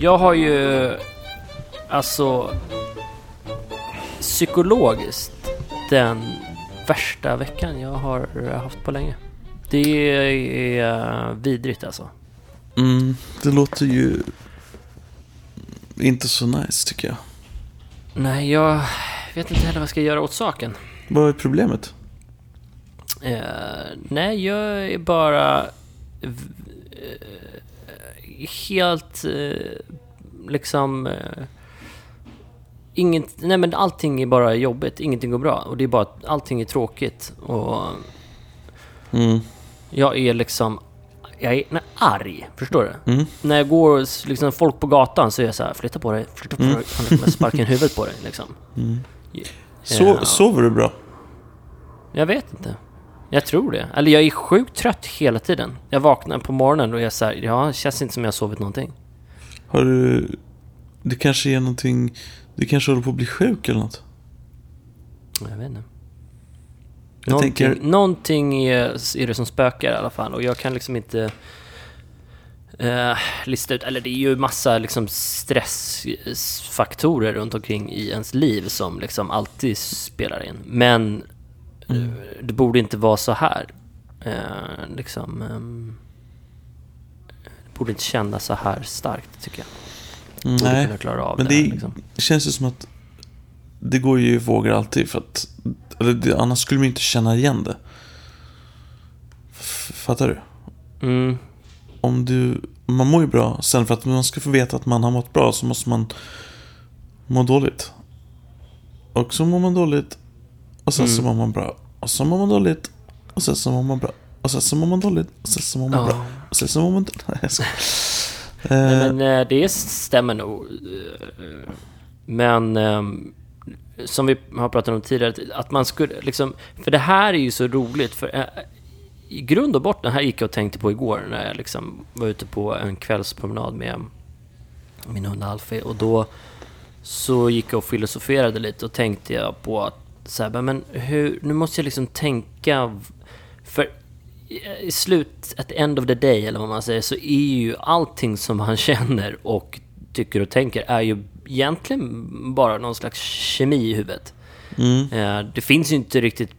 Jag har ju alltså psykologiskt den värsta veckan jag har haft på länge. Det är vidrigt alltså. Mm, det låter ju inte så nice tycker jag. Nej, jag vet inte heller vad jag ska göra åt saken. Vad är problemet? Eh, nej, jag är bara eh, helt eh, liksom... Eh, inget, nej men allting är bara jobbigt, ingenting går bra. Och det är bara att allting är tråkigt. Och Mm. jag är liksom... Jag är nej, arg, förstår du? Mm. När jag går, liksom folk på gatan så är jag så här, flytta på dig, flytta på Mm. dig, jag kommer sparka in huvudet på dig liksom. Mm. So, Sover du bra? Jag vet inte. Jag tror det. Eller jag är sjukt trött hela tiden. Jag vaknar på morgonen och jag är så här, ja, det känns inte som jag har sovit någonting. Har du... Det kanske är någonting... Du kanske håller på att bli sjuk eller något? Jag vet inte. Jag någonting tänker... någonting är, är det som spökar i alla fall och jag kan liksom inte eh, lista ut, eller det är ju massa liksom stressfaktorer runt omkring i ens liv som liksom alltid spelar in. Men Mm. eh, det borde inte vara så här. Eh, liksom, ehm, det borde inte kännas så här starkt tycker jag. Borde Nej, kunna klara av men det. det liksom. känns ju som att... Det går ju i vågor alltid för att... Eller annars skulle man ju inte känna igen det. Fattar du? Mm, Om du... Man mår ju bra. Sen för att man ska få veta att man har mått bra så måste man må dåligt. Och så mår man dåligt. Och sen så Mm. mår man bra. Och så mår man dåligt. Och sen så mår man bra. Och sen så mår man dåligt. Och sen så mår man bra. ja. Och sen så mår man dåligt. Nej, jag skojar. Nej, Eh, men eh, det stämmer nog. Men ehm, som vi har pratat om tidigare, att man skulle liksom... För det här är ju så roligt, för eh, i grund och botten, här gick jag och tänkte på igår när jag liksom var ute på en kvällspromenad med min hund Alfie och då så gick jag och filosoferade lite och tänkte jag på att så här, men hur, nu måste jag liksom tänka, för i- slut, at the end of the day, eller vad man säger, så är ju allting som man känner och tycker och tänker är ju egentligen bara någon slags kemi i huvudet. mm, Eh, det finns ju inte riktigt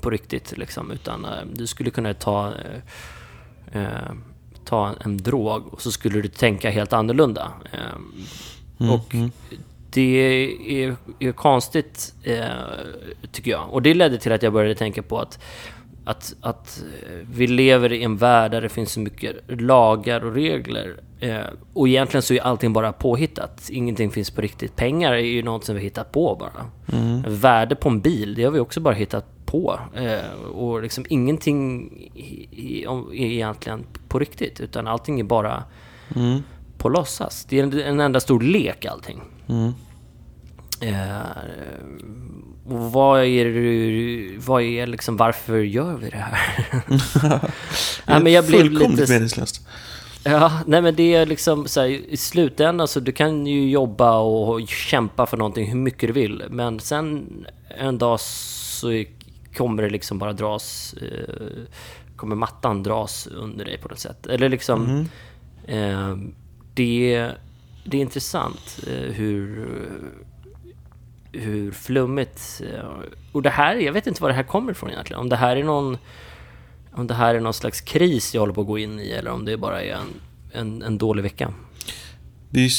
på riktigt liksom, utan eh, du skulle kunna ta, eh, ta en, drog och så skulle du tänka helt annorlunda. Mm, och mm. Det är, är konstigt, eh, tycker jag. Och det ledde till att jag började tänka på att, att, att eh, vi lever i en värld där det finns så mycket lagar och regler. Eh, och egentligen så är allting bara påhittat. Ingenting finns på riktigt. Pengar är ju något som vi hittat på bara. Mm. Värde på en bil, det har vi också bara hittat på. Eh, och liksom ingenting är egentligen på riktigt. Utan allting är bara Mm. På låtsas. Det är en, en enda stor lek allting. Mm. Eh, och vad är det, vad är liksom, varför gör vi det här? ja, men jag blev Fullkomligt lite... meningslöst. Ja, nej men det är liksom så här, i slutändan så du kan ju jobba och kämpa för någonting hur mycket du vill. Men sen en dag så kommer det liksom bara dras, eh, kommer mattan dras under dig på något sätt. Eller liksom, Mhm. eh, det, det är intressant eh, hur, hur flummigt, eh, och det här, jag vet inte var det här kommer ifrån egentligen. Om det här är någon om det här är någon slags kris jag håller på att gå in i eller om det bara är en, en, en dålig vecka. Det är,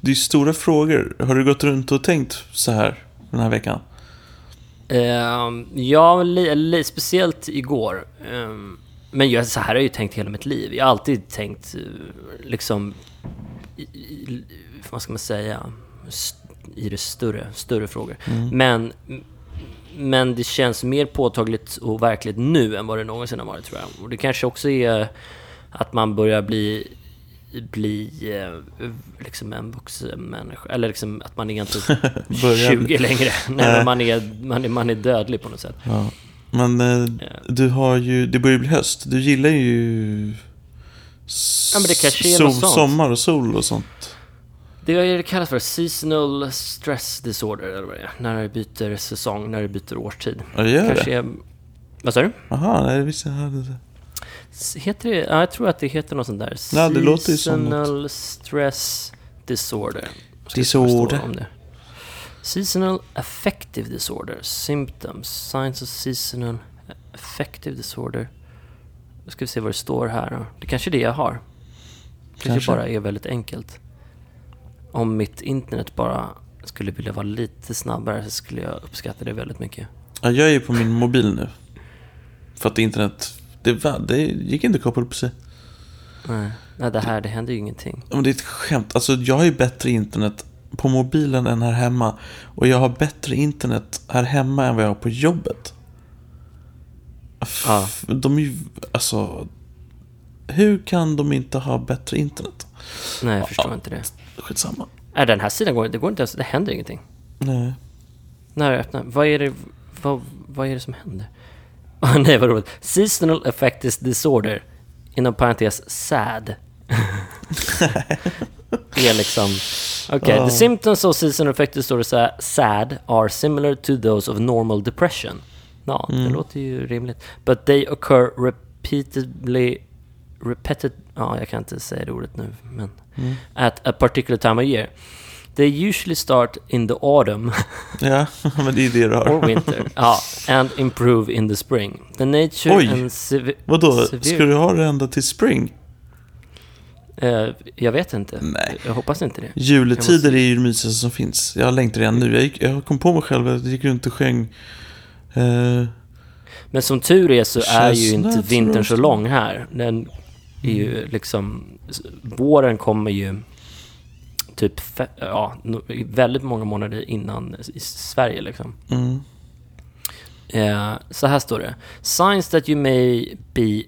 det är stora frågor. Har du gått runt och tänkt så här den här veckan? Ehm, ja, li, li, speciellt igår. Ehm, men jag, så här har jag ju tänkt hela mitt liv. Jag har alltid tänkt eh, liksom, i, i, vad ska man säga, i det större, större frågor. Men, men det känns mer påtagligt och verkligt nu än vad det någonsin har varit tror jag. Och det kanske också är att man börjar bli bli eh, liksom en vuxen människa. Eller liksom att man är inte Börjar 20 längre. Nej, man, är, man, är, man är dödlig på något sätt. Ja. Men eh, du har ju, det börjar ju bli höst. Du gillar ju Ja, men det kanske är sol, något sånt. sommar och sol och sånt. Det är det kallas för seasonal stress disorder, eller vad det är. När det byter säsong, när det byter årstid. Ja, det gör Kanske det? är... Vad sa du? Jaha, nej, visst jag hörde det. Heter det... Ja, jag tror att det heter något sånt där. Ja, det låter ju som Seasonal stress disorder. Disorder. om det. Seasonal affective disorder. Symptoms. Signs of seasonal affective disorder. Då ska vi se vad det står här. Det kanske är det jag har. Kanske, Kanske. bara är väldigt enkelt. Om mitt internet bara skulle vilja vara lite snabbare så skulle jag uppskatta det väldigt mycket. Ja, jag är ju på min mobil nu. För att internet, det, var, det gick inte att koppla upp sig. Nej, Nej det här, det händer ju ingenting. Men det är ett skämt. Alltså jag har ju bättre internet på mobilen än här hemma. Och jag har bättre internet här hemma än vad jag har på jobbet. Ja. De är ju, alltså... Hur kan de inte ha bättre internet? Nej, jag förstår inte det. Skitsamma. Nej, den här sidan går, det går inte ens, det händer ingenting. Nej. När jag öppnar, vad är det, vad, vad är det som händer? Oh, nej, vad roligt. Seasonal affective disorder, inom parentes SAD. är liksom... Okej, Ja. the symptoms of seasonal affective disorder sa- SAD are similar to those of normal depression. Ja, det låter ju rimligt. But they occur repeatedly... Repeated... Ja, jag kan inte säga det ordet nu, men... At a particular time of year. They usually start in the autumn Ja, men det är det du har. or winter. ja, and improve in the spring. The nature Oj. and sevi- Vadå? severe- Ska du ha det ända till spring? Eh, jag vet inte. Nej. Jag hoppas inte det. Juletider är ju det mysigaste som finns. Jag längtar redan nu. Jag, gick, jag kom på mig själv, jag gick runt och sjöng... Eh, Men som tur är så är ju inte vintern så lång här. Den är ju liksom... Våren kommer ju typ fe- ja, väldigt många månader innan i Sverige liksom. mm. Eh, så här står det. Signs that you may be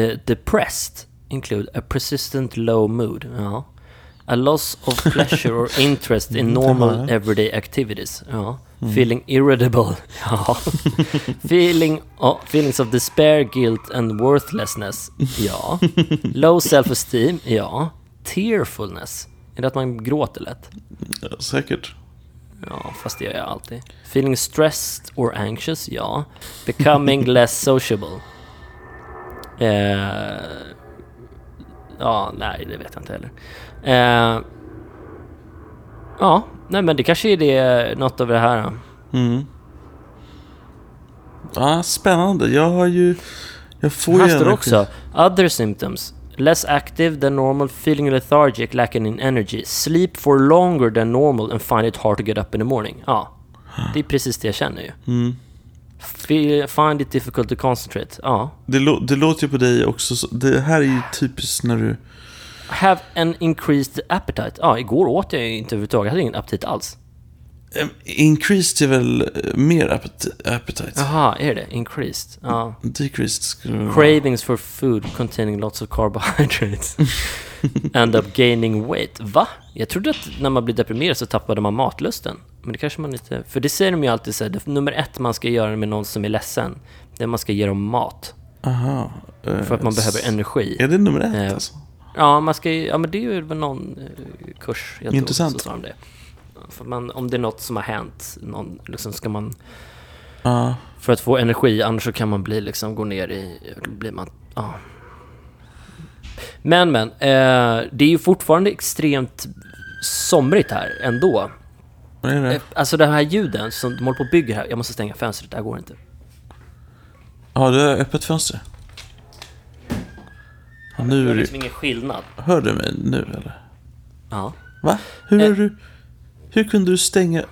eh, depressed include a persistent low mood. Ja. A loss of pleasure or interest in Mm, normal everyday activities. Ja. Feeling irritable. Ja. Feeling, oh, feelings of despair, guilt and worthlessness. Ja. Low self-esteem. Ja. Tearfulness. Är det att man gråter lätt? ja, säkert. Ja, fast det gör jag alltid. Feeling stressed or anxious? Ja. Becoming less sociable? Eh, ja, nej, det vet jag inte heller. Eh, ja, nej men det kanske är det, något av det här. då. Mm. Ja, spännande. Jag har ju... Jag får ju Här står det energi. också. Other symptoms. Less active than normal, feeling lethargic, lacking in energy. Sleep for longer than normal and find it hard to get up in the morning. Ja, det är precis det jag känner ju. Mm. Find it difficult to concentrate. Ja. Det, lå- det låter ju på dig också. Så, det här är ju typiskt när du... Have an increased appetite. Ja, igår åt jag inte överhuvudtaget. Jag hade ingen aptit alls. Increased är väl eh, mer appet- appetite? Jaha, är det? Increased? Ja. Decreased skulle det vara. Cravings for food containing lots of carbohydrates. End up gaining weight. Va? Jag trodde att när man blir deprimerad så tappade man matlusten. Men det kanske man inte... För det säger de ju alltid så här, nummer ett man ska göra med någon som är ledsen, det är att man ska ge dem mat. Aha. eh, För att man behöver energi. Är det nummer ett Eh, alltså? Ja, man ska ja men det är ju någon eh, kurs jag tog, Intressant. så sa de det. För man, om det är något som har hänt, någon, liksom ska man, Ja. för att få energi, annars så kan man bli liksom, gå ner i, blir man, ja. Men men, eh, det är ju fortfarande extremt somrigt här ändå. Vad är det? Eh, Alltså de här ljuden som de håller på och bygger här, jag måste stänga fönstret, det här går inte. Ja, du har öppet fönster. Ja, nu Det är det... liksom ingen skillnad. Hör du mig nu eller? Ja. Va? Hur, Eh. du... Hur kunde du stänga...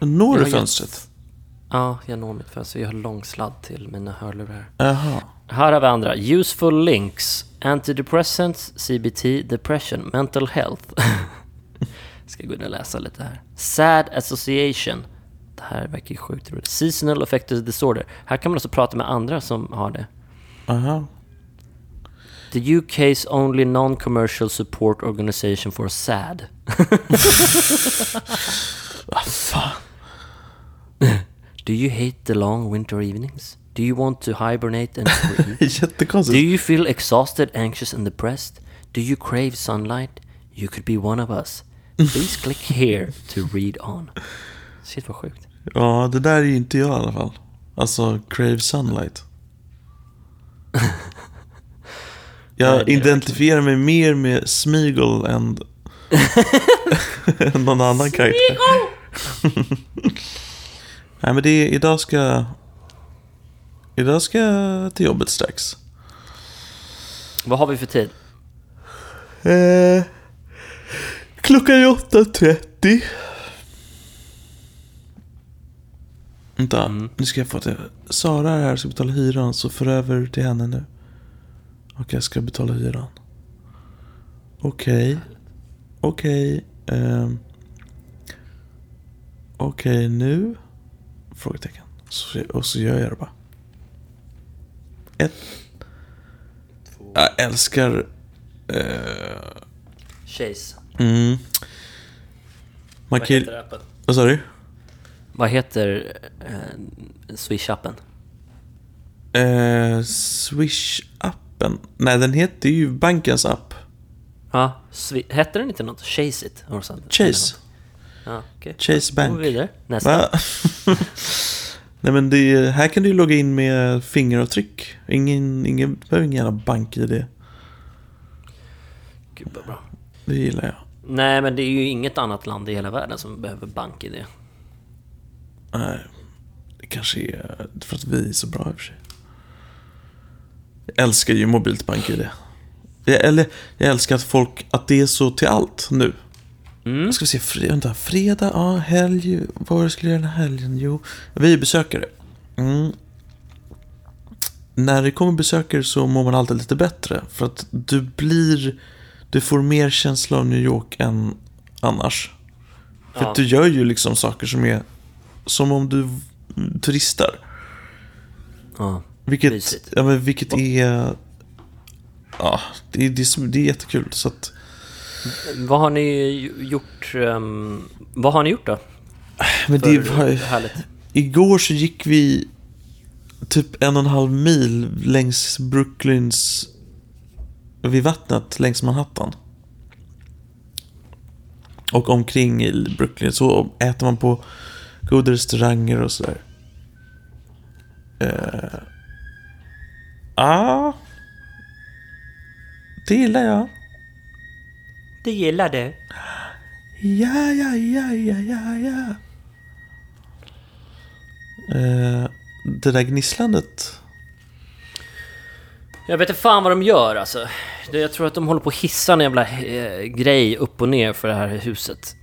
Når du har fönstret? Ja, jag når mitt fönster. Jag har lång sladd till mina hörlurar. Jaha. Här har vi andra. Useful links. Antidepressants, CBT, depression, mental health. Ska gå in och läsa lite här. Sad association. Det här verkar ju sjukt roligt. Seasonal affective disorder. Här kan man alltså prata med andra som har det. Aha. The UK's only non-commercial support organization for SAD. Vad fan? Do you hate the long winter evenings? Do you want to hibernate and? Do Jättekonstigt. you feel exhausted, anxious and depressed? Do you crave sunlight? You could be one of us. Please click here to read on. Shit vad sjukt. Ja, det där är ju inte jag i alla fall. Alltså, Crave Sunlight. Jag identifierar mig mer med Smeagol än Någon annan karaktär. Nej men det är, idag ska... Idag ska jag till jobbet strax. Vad har vi för tid? Eh, klockan är 8.30. Vänta, nu ska jag få det. Sara är här och ska betala hyran, så för över till henne nu. Och jag ska betala hyran. Okej. Okej. ehm. Okej, nu? Frågetecken. Så, och så gör jag det bara. Ett. Jag älskar... eh, Chase. Mm. Man Vad ju... heter appen? Vad sa du? Vad heter eh, Swish-appen? Eh, Swish-appen? Nej, den heter ju bankens app. Ja, Swi- hette den inte något? Chase it? Chase. Ja, okej. Chase Bank. vidare. Nästa. Nej men det, är- här kan du ju logga in med fingeravtryck. Ingen, ingen behöver ingen jävla bank-id. Gud vad bra. Det gillar jag. Nej, men det är ju inget annat land i hela världen som behöver bank-id. Nej, det kanske är för att vi är så bra i och för sig. Jag älskar ju mobilt bank-id. Jag, eller, jag älskar att folk, att det är så till allt nu. Mm. Ska vi se, fre, vänta, fredag, ja, helg, vad var det jag skulle göra den här helgen? Jo, vi är besökare. Mm. När det kommer besökare så mår man alltid lite bättre. För att du blir, du får mer känsla av New York än annars. För Ja. att du gör ju liksom saker som är som om du turistar. Ja. Vilket, Mysigt. ja, men vilket är, ja, det är, det, det är jättekul. Så att, Vad har ni gjort? ehm, vad har ni gjort då? men det var, härligt. Igår så gick vi typ en och en halv mil längs Brooklyns... Vid vattnet längs Manhattan. Och omkring i Brooklyn så äter man på goda restauranger och sådär. Eh, Ja, det gillar jag. Det gillar det. Ja, ja, ja, ja, ja, ja. Eh, det där gnisslandet. Jag vet inte fan vad de gör alltså. Jag tror att de håller på att hissa en jävla eh, grej upp och ner för det här huset.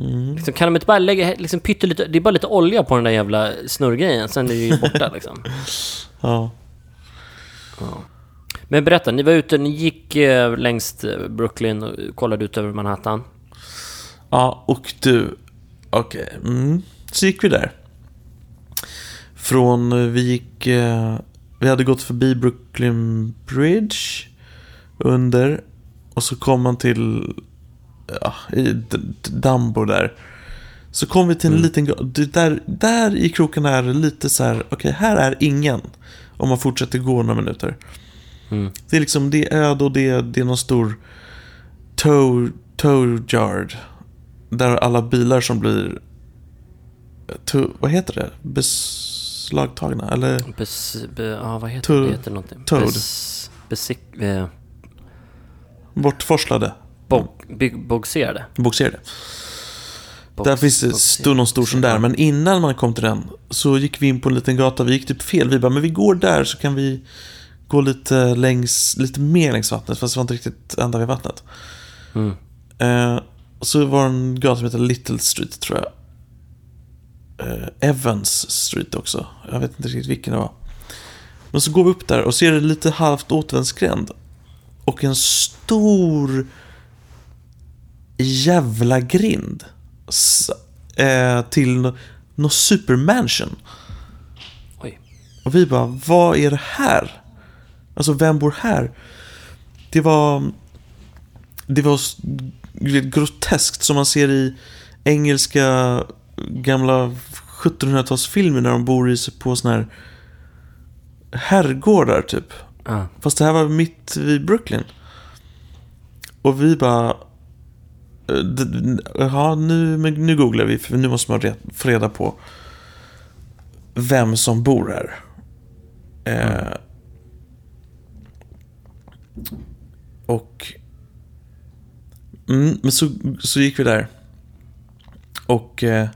Mm. Liksom, kan de inte bara lägga liksom, pyttelite, det är bara lite olja på den där jävla snurrgrejen, sen är det ju borta liksom. Ja. Men berätta, ni var ute, ni gick eh, längs eh, Brooklyn och kollade ut över Manhattan. Ja, och du. Okej. Mm. Så gick vi där. Från, eh, vi gick, vi hade gått förbi Brooklyn Bridge under. Och så kom man till, ja, i Dumbo där. Så kom vi till en liten gata. Där, där i kroken är lite så här, okej, här är ingen. Om man fortsätter gå några minuter. Mm. Det är liksom, det är öde och det, det är någon stor tow, tow yard. Där alla bilar som blir, tow, vad heter det? Beslagtagna? Eller? Bes, be, ja, vad heter To- det? heter någonting. toad. Bes, besick, eh, Bortforslade? bog, bygg- bogserade. Bogserade. Box- Där finns det bogserade. stor, någon stor sån där. Men innan man kom till den så gick vi in på en liten gata. Vi gick typ fel. Vi bara, men vi går där så kan vi gå lite längs, lite mer längs vattnet. Fast det var inte riktigt ända vid vattnet. Mm. Eh, och så var det en gata som heter Little Street tror jag. Eh, Evans Street också. Jag vet inte riktigt vilken det var. Men så går vi upp där och ser en lite halvt återvändsgränd. Och en stor jävla grind. S- eh, till nå- något supermansion. Oj. Och vi bara, vad är det här? Alltså, vem bor här? Det var... Det var groteskt som man ser i engelska gamla 1700-talsfilmer när de bor i, på såna här herrgårdar typ. Ja. Fast det här var mitt vid Brooklyn. Och vi bara... eh, Ja, nu, nu googlar vi för nu måste man få reda på vem som bor här. Eh, och Mm, men så, så gick vi där. Och eh,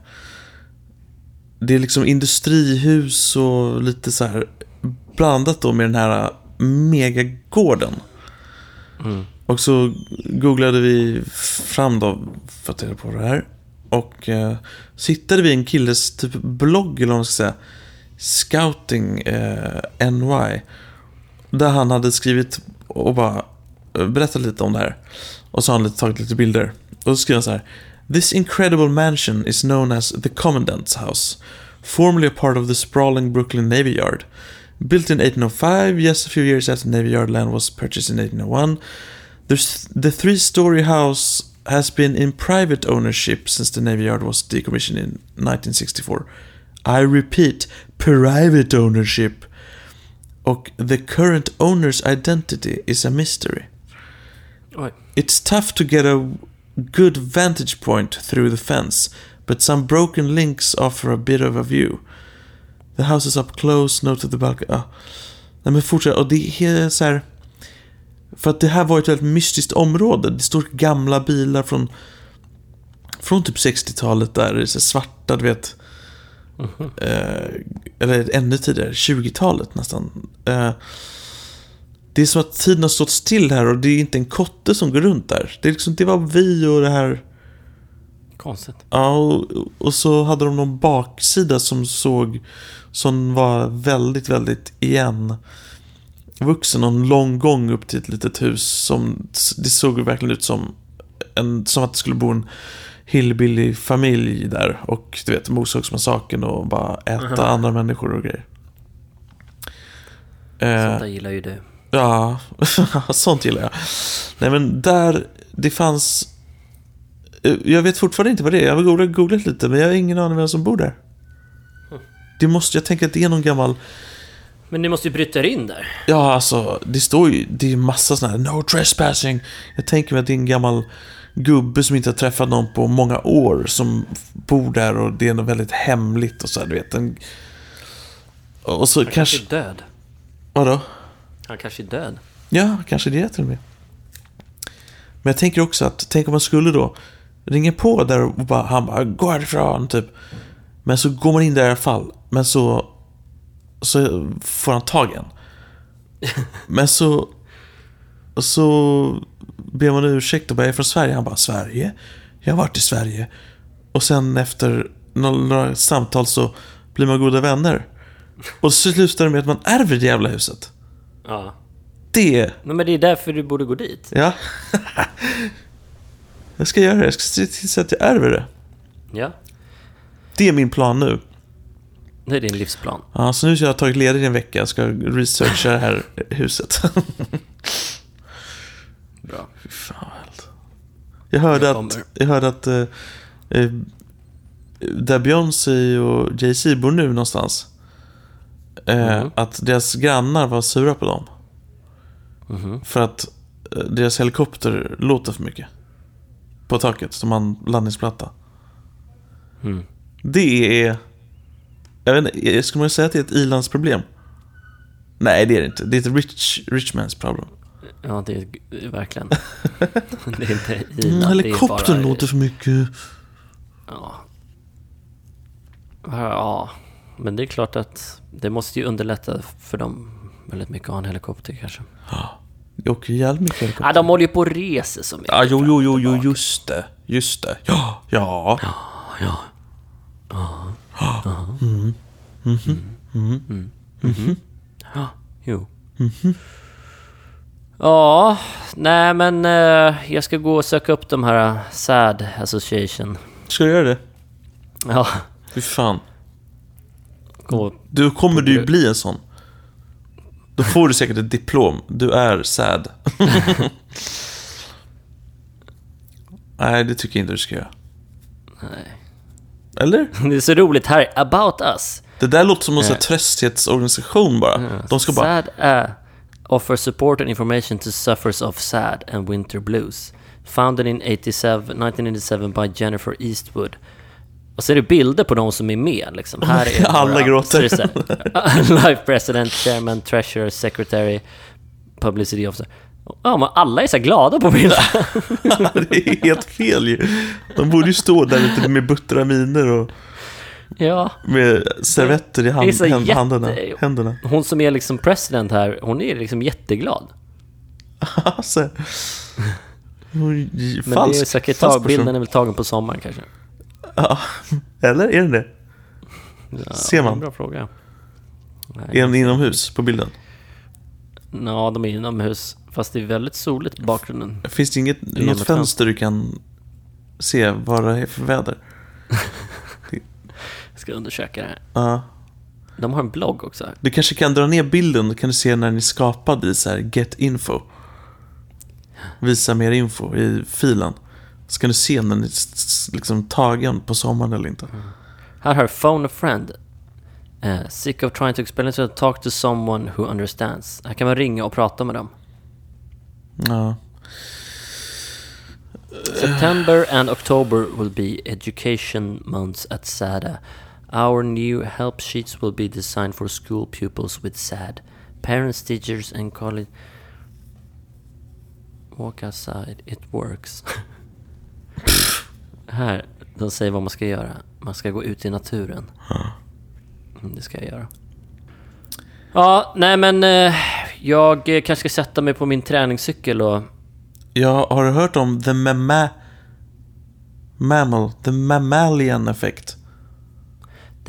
det är liksom industrihus och lite så här blandat då med den här megagården. Mm. Och så googlade vi fram då för att ta på det här. Och eh, så hittade vi en killes typ blogg, eller vad man ska säga. Scouting eh, NY. Där han hade skrivit och bara eh, berättat lite om det här. Och så har han lite, tagit lite bilder. Och så skriver han så här. This incredible mansion is known as the Commandant's House. Formerly a part of the sprawling Brooklyn Navy Yard. Built in 1805, yes a few years after Navy Yard land was purchased in 1801. There's, the three-story house has been in private ownership since the Navy Yard was decommissioned in 1964. I repeat, private ownership. Och the current owner's identity is a mystery. Oj. It's tough to get a good vantage point through the fence, but some broken links offer a bit of a view. The house is up close, no to the balcony. Ah. Nej men fortsätt, och det är så här... För att det här var ett väldigt mystiskt område. Det står gamla bilar från... Från typ 60-talet där, det är så svarta, du vet. Eh, eller ännu tidigare, 20-talet nästan. Eh, det är som att tiden har stått still här och det är inte en kotte som går runt där. Det, är liksom, det var vi och det här... Konstigt. Ja, och, och så hade de någon baksida som såg... Som var väldigt, väldigt igen vuxen och en lång gång upp till ett litet hus som det såg verkligen ut som en, som att det skulle bo en hillbilly familj där och du vet Motorsågsmassakern och bara äta Aha. andra människor och grejer. Eh, Sånt där gillar ju du. Ja, sånt gillar jag. Nej men där, det fanns... eh, Jag vet fortfarande inte vad det är. Jag har googlat, googlat lite men jag har ingen aning vem som bor där. Det måste, jag tänker att det är någon gammal... Men ni måste ju bryta er in där. Ja, alltså, det står ju, det är massa sådana här no trespassing. Jag tänker mig att det är en gammal gubbe som inte har träffat någon på många år som bor där och det är något väldigt hemligt och så här, du vet. En... Och så Han kanske kanske, är död. vadå? Han kanske är död. Ja, kanske det till och med. Men jag tänker också att, tänk om man skulle då ringa på där och bara, han bara, gå härifrån, typ. Men så går man in där i alla fall. Men så, så får han tag en. Men så, så ber man ursäkt och bara, jag är från Sverige. Han bara, Sverige? Jag har varit i Sverige. Och sen efter några, samtal så blir man goda vänner. Och så slutar det med att man ärver det jävla huset. Ja. Det Nej, men det är därför du borde gå dit. Ja. jag ska göra det. Jag ska se till att jag ärver det. Ja. Det är min plan nu. Det är din livsplan. Ja, så nu har jag tagit ledigt en vecka. Jag ska researcha det här huset. Bra. Fy fan vad härligt. Jag hörde Jag att, jag hörde att eh, eh, där Beyoncé och Jay-Z bor nu någonstans. Eh, Mhm. Att deras grannar var sura på dem. Mhm. För att eh, deras helikopter låter för mycket. På taket, som en landningsplatta. Mm. Det är... Jag vet inte, skulle man säga att det är ett ilandsproblem? Nej, det är det inte. Det är ett rich, rich man's problem. Ja, det är det verkligen. det är inte Mm, Ila, helikoptern det är bara, låter för mycket. Ja. Ja, men det är klart att det måste ju underlätta för dem väldigt mycket att ha en helikopter kanske. Jag åker jävligt mycket helikopter. Ja, de håller ju på och reser så mycket. Ja, jo, jo, jo, jo, just det. Just det. Ja, ja. Ja. Ja, jo. Ja, nej men eh, jag ska gå och söka upp de här eh, SAD Association. Ska du göra det? Ja, Fy fan. gå. Du kommer du ju bli en sån. Då får du säkert ett diplom. Du är sad. Nej, det tycker jag inte du ska göra. Nej. Eller? Det är så roligt här, About Us. Det där låter som någon sån här Eh. trösthetsorganisation bara. De ska bara... SAD uh, offer support and information to sufferers of SAD and winter blues. Founded in 87, 1987 by Jennifer Eastwood. Och så är det bilder på de som är med liksom. Här är Alla gråter. Life President, Chairman, Treasurer, Secretary, Publicity Officer. Ja, men alla är så glada på bilden. det är helt fel ju. De borde ju stå där lite med buttra miner och ja. med servetter i hand, jätte- händerna. händerna. Hon som är liksom president här, hon är liksom jätteglad. alltså, hon, Men falsk, det är säkert tag, bilden är väl tagen på sommaren kanske. Ja. Eller är den det? Ja, Ser det är man? en bra fråga. Nej. Är den inomhus på bilden? Ja, de är inomhus. Fast det är väldigt soligt i bakgrunden. Finns det inget, något fönster du kan se vad det är för väder? Ska undersöka det här. Ja. De har en blogg också. Du kanske kan dra ner bilden, då kan du se när ni skapade i så här get info. Visa mer info i filen. Så kan du se när ni liksom tagen på sommaren eller inte. Här har Phone a friend. Eh, sick of trying to explain to talk to someone who understands. Här kan man ringa och prata med dem. Ja. September and October will be education months at SADA. Our new help sheets will be designed for school pupils with SAD. Parents, teachers and college... Walk outside, it works. Här, de säger vad man ska göra. Man ska gå ut i naturen. Mm, det ska jag göra. Ja, nej men eh, jag eh, kanske ska sätta mig på min träningscykel och... Ja, har du hört om the mama... Mammal, the mammalian effect?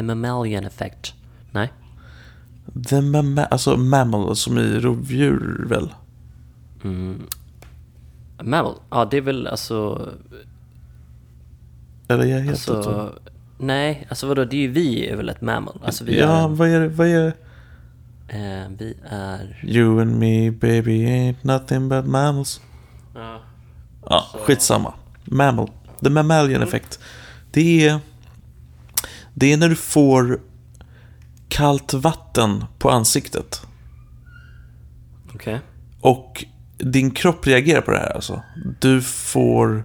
The mammalian effect. Nej. The mama, alltså mammal, som i rovdjur väl? Mm. Mammal? Ja, det är väl alltså... Eller jag heter alltså så. nej, alltså vadå? Det är ju vi är väl ett mammal? Alltså vi Ja, är... vad är det? Vad är det? Eh, vi är... You and me baby ain't nothing but mammals. Ja. Ja, skitsamma. Mammal. The mammalian effect. Det är... Det är när du får kallt vatten på ansiktet. Okej. Och din kropp reagerar på det här alltså. Du får...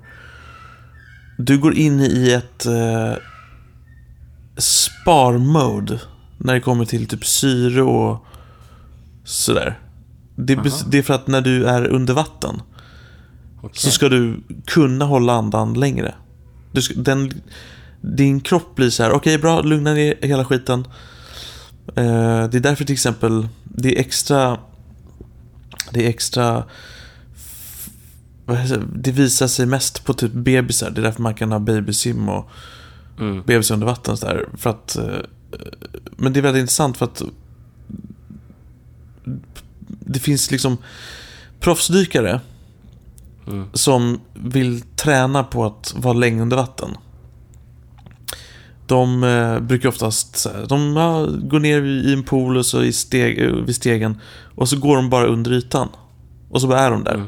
Du går in i ett eh, sparmode när det kommer till typ syre och sådär. Det, det är för att när du är under vatten Okej. så ska du kunna hålla andan längre. Du ska, den, din kropp blir så här, okej bra, lugna ner hela skiten. Eh, det är därför till exempel, det är extra, det är extra, det, visar sig mest på typ bebisar. Det är därför man kan ha babysim och Mm. bebisar under vatten så där. För att, eh, men det är väldigt intressant för att det finns liksom proffsdykare Mm. som vill träna på att vara länge under vatten. De eh, brukar oftast de ja, går ner i en pool och så i steg, eh, vid stegen och så går de bara under ytan. Och så bara är de där. Mm.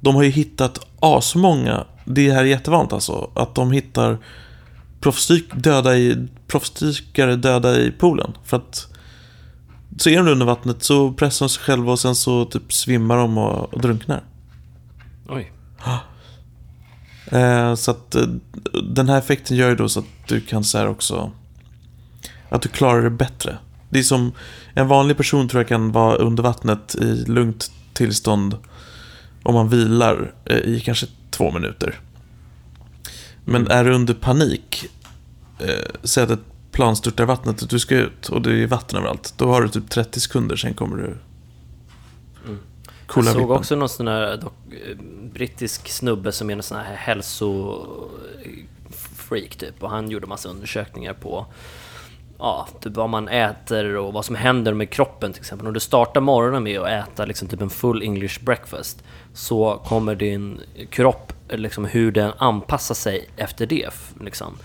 De har ju hittat asmånga, det här är jättevanligt alltså, att de hittar proffsdyk, döda i, proffsdykare döda i poolen. För att så är de under vattnet så pressar de sig själva och sen så typ svimmar de och, och drunknar. Oj. Eh, så att eh, den här effekten gör ju då så att du kan så här också att du klarar det bättre. Det är som en vanlig person tror jag kan vara under vattnet i lugnt tillstånd om man vilar eh, i kanske två minuter. Men Mm. är du under panik, eh, säg att ett plan störtar i vattnet och du ska ut och det är vatten överallt. Då har du typ 30 sekunder, sen kommer du. Coola jag såg vippen. också någon sån här eh, brittisk snubbe som är en sån här hälsofreak typ. Och han gjorde massa undersökningar på ja, typ vad man äter och vad som händer med kroppen till exempel. Om du startar morgonen med att äta liksom typ en full English breakfast så kommer din kropp, liksom hur den anpassar sig efter det. Liksom.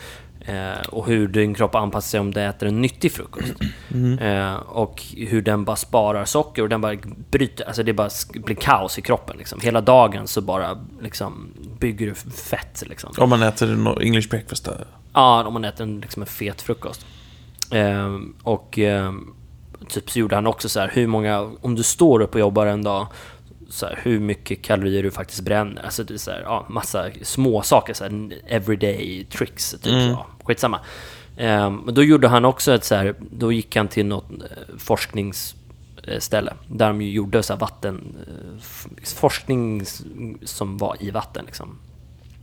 Eh, och hur din kropp anpassar sig om du äter en nyttig frukost. Mm. Eh, och hur den bara sparar socker och den bara bryter, alltså det bara blir kaos i kroppen liksom. Hela dagen så bara liksom bygger du fett liksom. Om man äter en English breakfast där. Ja, om man äter en, liksom en fet frukost. Ehm, och ehm, typ så gjorde han också så här, hur många, om du står upp och jobbar en dag, så här, hur mycket kalorier du faktiskt bränner. Alltså det är så här, ja, massa små saker, så här, everyday tricks, typ. Mm. Ja, skitsamma. Um, då gjorde han också ett så här, då gick han till något eh, forsknings ställe. Där de gjorde så vatten... eh, Forskning som var i vatten liksom.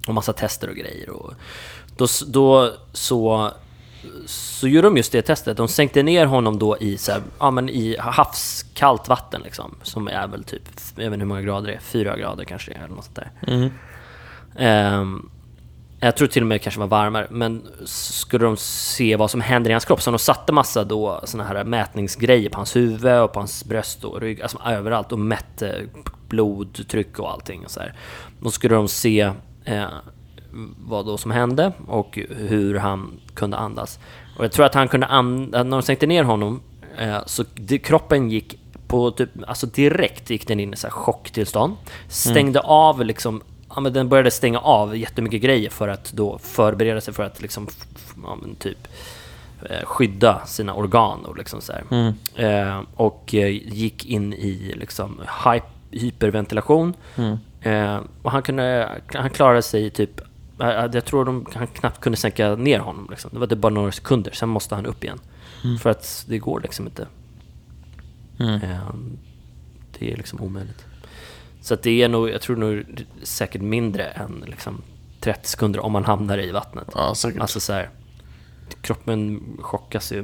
Och massa tester och grejer. Och då, då så, så gjorde de just det testet. De sänkte ner honom då i, så här, ja, men i havskallt vatten liksom. Som är väl typ, jag vet inte hur många grader det är, fyra grader kanske eller något sånt där. Mm. Ehm, jag tror till och med det kanske var varmare, men skulle de se vad som händer i hans kropp, så de satte massa då såna här mätningsgrejer på hans huvud och på hans bröst och rygg, alltså överallt och mätte blodtryck och allting och så här. Då skulle de se eh, vad då som hände och hur han kunde andas. Och jag tror att han kunde andas, när de sänkte ner honom, eh, så kroppen gick på typ, alltså direkt gick den in i så här chocktillstånd. Stängde av liksom, ja men den började stänga av jättemycket grejer för att då förbereda sig för att liksom, ja typ eh, skydda sina organ och liksom så. Mm. Eh, och eh, gick in i liksom hy- hyperventilation. Mm. Eh, och han kunde, han klarade sig typ, eh, jag tror de, han knappt kunde sänka ner honom liksom. Det var typ bara några sekunder, sen måste han upp igen. För att det går liksom inte. Mm. Eh, det är liksom omöjligt. Så det är nog, jag tror nog säkert mindre än liksom 30 sekunder om man hamnar i vattnet. Ja, säkert. Alltså så här, kroppen chockas ju.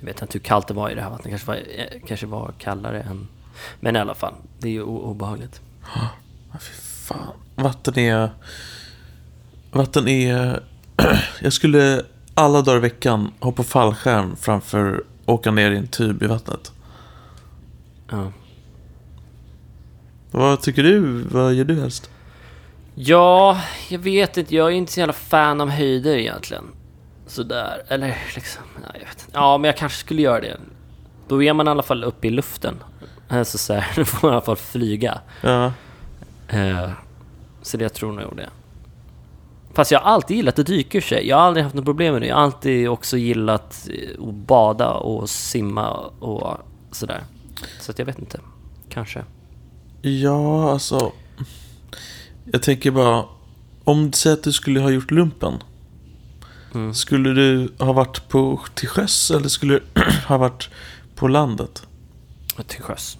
Nu vet jag inte hur kallt det var i det här vattnet, kanske var, eh, kanske var kallare än... Men i alla fall, det är ju obehagligt. Ja, fy fan. Vatten är... Vatten är... Jag skulle alla dagar i veckan hoppa fallskärm framför åka ner i en tub i vattnet. Ja. Vad tycker du? Vad gör du helst? Ja, jag vet inte. Jag är inte så jävla fan av höjder egentligen. Sådär. Eller liksom, ja, jag vet inte. Ja, men jag kanske skulle göra det. Då är man i alla fall uppe i luften. Alltså så här, då får man i alla fall flyga. Ja, Eh, så det jag tror nog det. Fast jag har alltid gillat att dyka i sig. Jag har aldrig haft något problem med det. Jag har alltid också gillat eh, att bada och simma och sådär. Så att jag vet inte. Kanske. Ja alltså... Jag tänker bara... Om du säger att du skulle ha gjort lumpen. Mm. Skulle du ha varit på, till sjöss eller skulle du ha varit på landet? Till sjöss.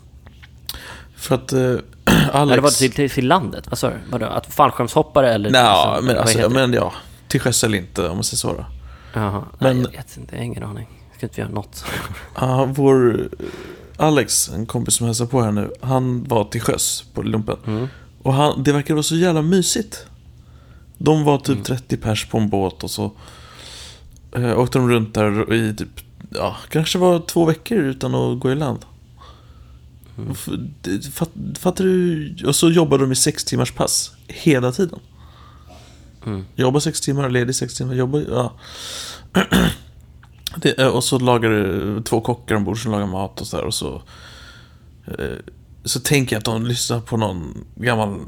För att eh, Alex... Eller var det till, till, till landet? Vad sa du? Vadå? Att fallskärmshoppare eller? Nja, liksom, men, alltså, men ja. Till sjöss eller inte, om man säger så då. Jaha. men- Nej, jag vet inte. Jag har ingen aning. Ska inte vi göra något? Ja, vår eh, Alex, en kompis som hälsar på här nu, han var till sjöss på lumpen. Mm. Och han, det verkar vara så jävla mysigt. De var typ Mm. 30 pers på en båt och så eh, åkte de runt där i typ, ja, kanske var två veckor utan att gå i land. Mm. Fatt, fattar du? Och så jobbade de i sex timmars pass hela tiden. Mm. Jobba sex timmar, ledig sex timmar, jobba, ja. Det, eh, och så lagar du två kockar ombord som lagar mat och så där och så... Eh, så tänker jag att de lyssnar på någon gammal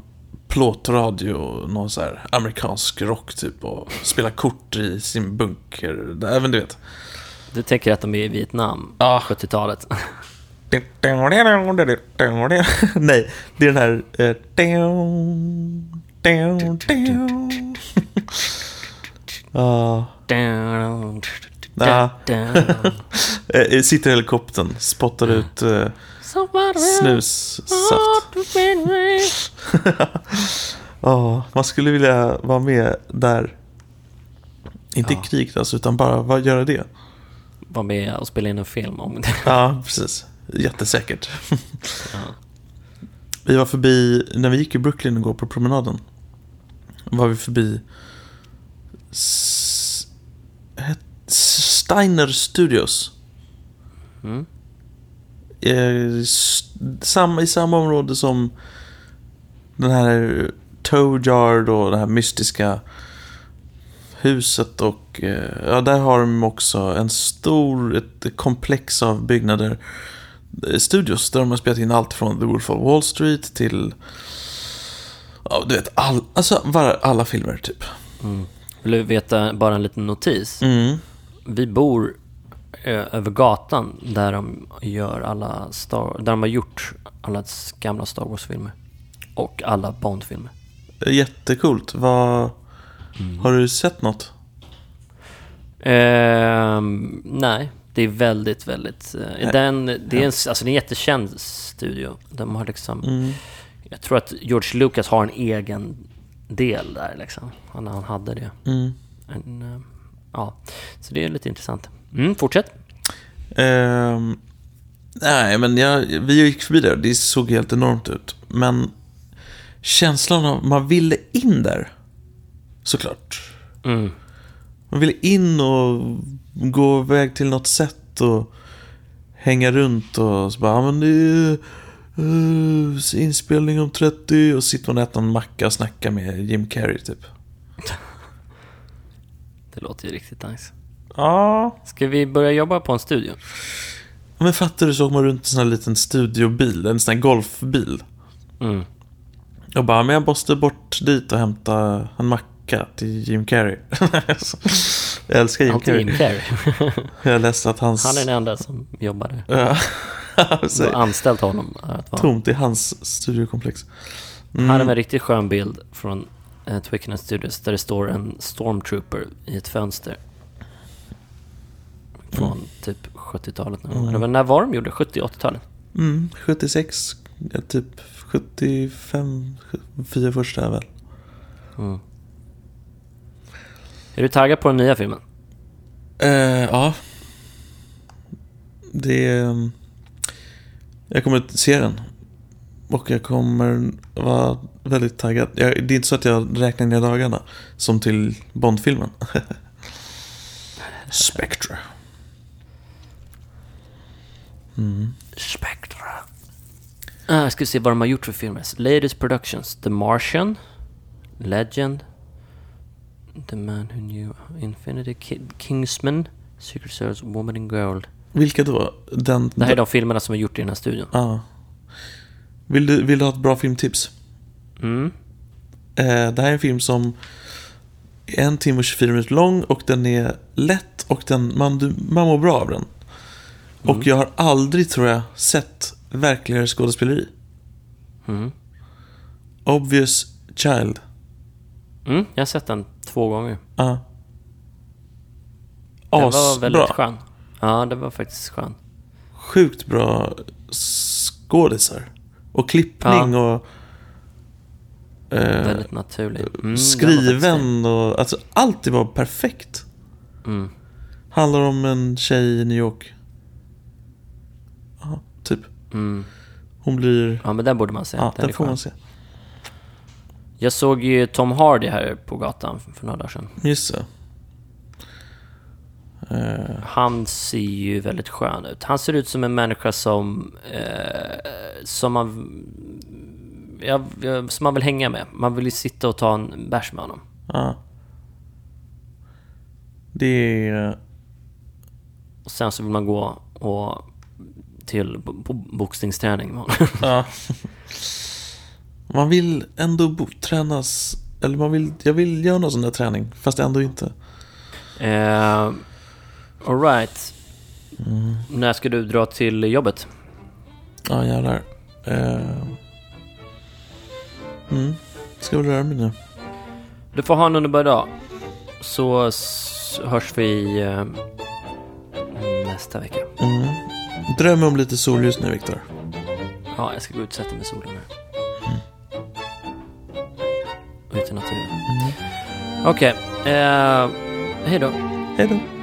plåtradio, någon så här amerikansk rock typ och spelar kort i sin bunker. Även du vet. Du tänker att de är i Vietnam? Ja. 70-talet? Nej, det är den här... Eh, Ja. Down. Eh, Sitter i helikoptern, spottar ut eh, snussaft. Ja, man skulle vilja vara med där. Inte Ja. i kriget alltså, utan bara vad göra det. Var med och spela in en film om det. Ja, precis. Jättesäkert. Ja. Vi var förbi, när vi gick i Brooklyn igår på promenaden. Var vi förbi Steiner Studios. Mm. Eh, I samma område som den här Toe Yard och det här mystiska huset och eh, ja, där har de också en stor, ett komplex av byggnader. eh, Studios där de har spelat in allt från The Wolf of Wall Street till Ja, du vet, all, alltså var, alla filmer typ. Mm. Vill du veta bara en liten notis? Mm. Vi bor eh, över gatan där de gör alla Star, där de har gjort alla gamla Star Wars-filmer. Och alla Bond-filmer. Jättecoolt. Vad, Har du sett något? Ehm, nej, Det är väldigt, väldigt... eh, Ja. Den, det, är en, alltså, det är en jättekänd studio. De har liksom... Mm. Jag tror att George Lucas har en egen del där liksom. Han, han hade det. Mm. En, eh, ja, så det är lite intressant. Mm, fortsätt. Ehm, nej, men jag, vi gick förbi där. Det såg helt enormt ut. Men känslan av man ville in där. Såklart. Mm. Man ville in och gå iväg till något sätt och hänga runt och så bara, ja men det är eh, inspelning om 30 och sitter man och äter en macka och snackar med Jim Carrey typ. Det låter ju riktigt nice. Ja. Ska vi börja jobba på en studio? Men fattar du så åker man runt i en sån här liten studiobil, en sån här golfbil. Mm. Och bara, men jag måste bort dit och hämta en macka till Jim Carrey. jag älskar Jim Carrey. Jim Carrey. Jag läste att hans... Han är den enda som jobbar där. Ja, anställt honom att vara. Tomt i hans studiokomplex. Mm. Han har en riktigt skön bild från eh, Twickenham Studios där det står en stormtrooper i ett fönster. Från typ 70-talet. någon gång. Mm. När var de gjorde? 70-80-talet? Mm, 76, ja, typ 75, fyra första är väl. Mm. Är du taggad på den nya filmen? Eh, ja. Det mm, Jag kommer att se den. Och jag kommer vara väldigt taggad. Jag, det är inte så att jag räknar ner dagarna. Som till Bond-filmen. Spectra. Mm. Spectra. Ah, jag ska se vad de har gjort för filmer. Latest Productions. The Martian. Legend. The Man Who Knew Infinity. Ki- Kingsman. Secret Service. Woman in Gold. Vilka då? Den... Det här är de filmerna som är gjort i den här studion. Ja. Vill, du, vill du ha ett bra filmtips? Mm. Eh, det här är en film som är en timme och 24 minuter lång och den är lätt och den, man, du, man mår bra av den. Och Mm. jag har aldrig, tror jag, sett verkligare skådespeleri. Mm. Obvious Child. Mm, jag har sett den två gånger. Ja. Den var väldigt Asbra. skön. Ja, det var faktiskt skön. Sjukt bra skådisar. Och klippning och... Eh, Väldigt naturlig. Mm, skriven och... Alltså, allt var perfekt. Mm. Handlar om en tjej i New York. Ja, typ. Mm. Hon blir... Ja, men den borde man se. Ja, den den får man se. Jag såg ju Tom Hardy här på gatan för några dagar sedan. Just det. Eh, Han ser ju väldigt skön ut. Han ser ut som en människa som... Eh, som man... Ja, som man vill hänga med. Man vill ju sitta och ta en bärs med honom. ja. Det är... Och sen så vill man gå och till bo- bo- boxningsträning med honom. Ja. Man vill ändå tränas... Eller man vill... Jag vill göra någon sån där träning. Fast ändå inte. Eh, Alright. Mm. När ska du dra till jobbet? Ja, jävlar. Eh, mm. Ska väl röra mig nu. Du får ha en underbar dag. Så hörs vi eh, nästa vecka. Mm. Dröm om lite solljus nu, Viktor. Ja, jag ska gå ut och sätta mig i solen nu. Ut i naturen. Mm. Okej. eh, hej då. Hej då.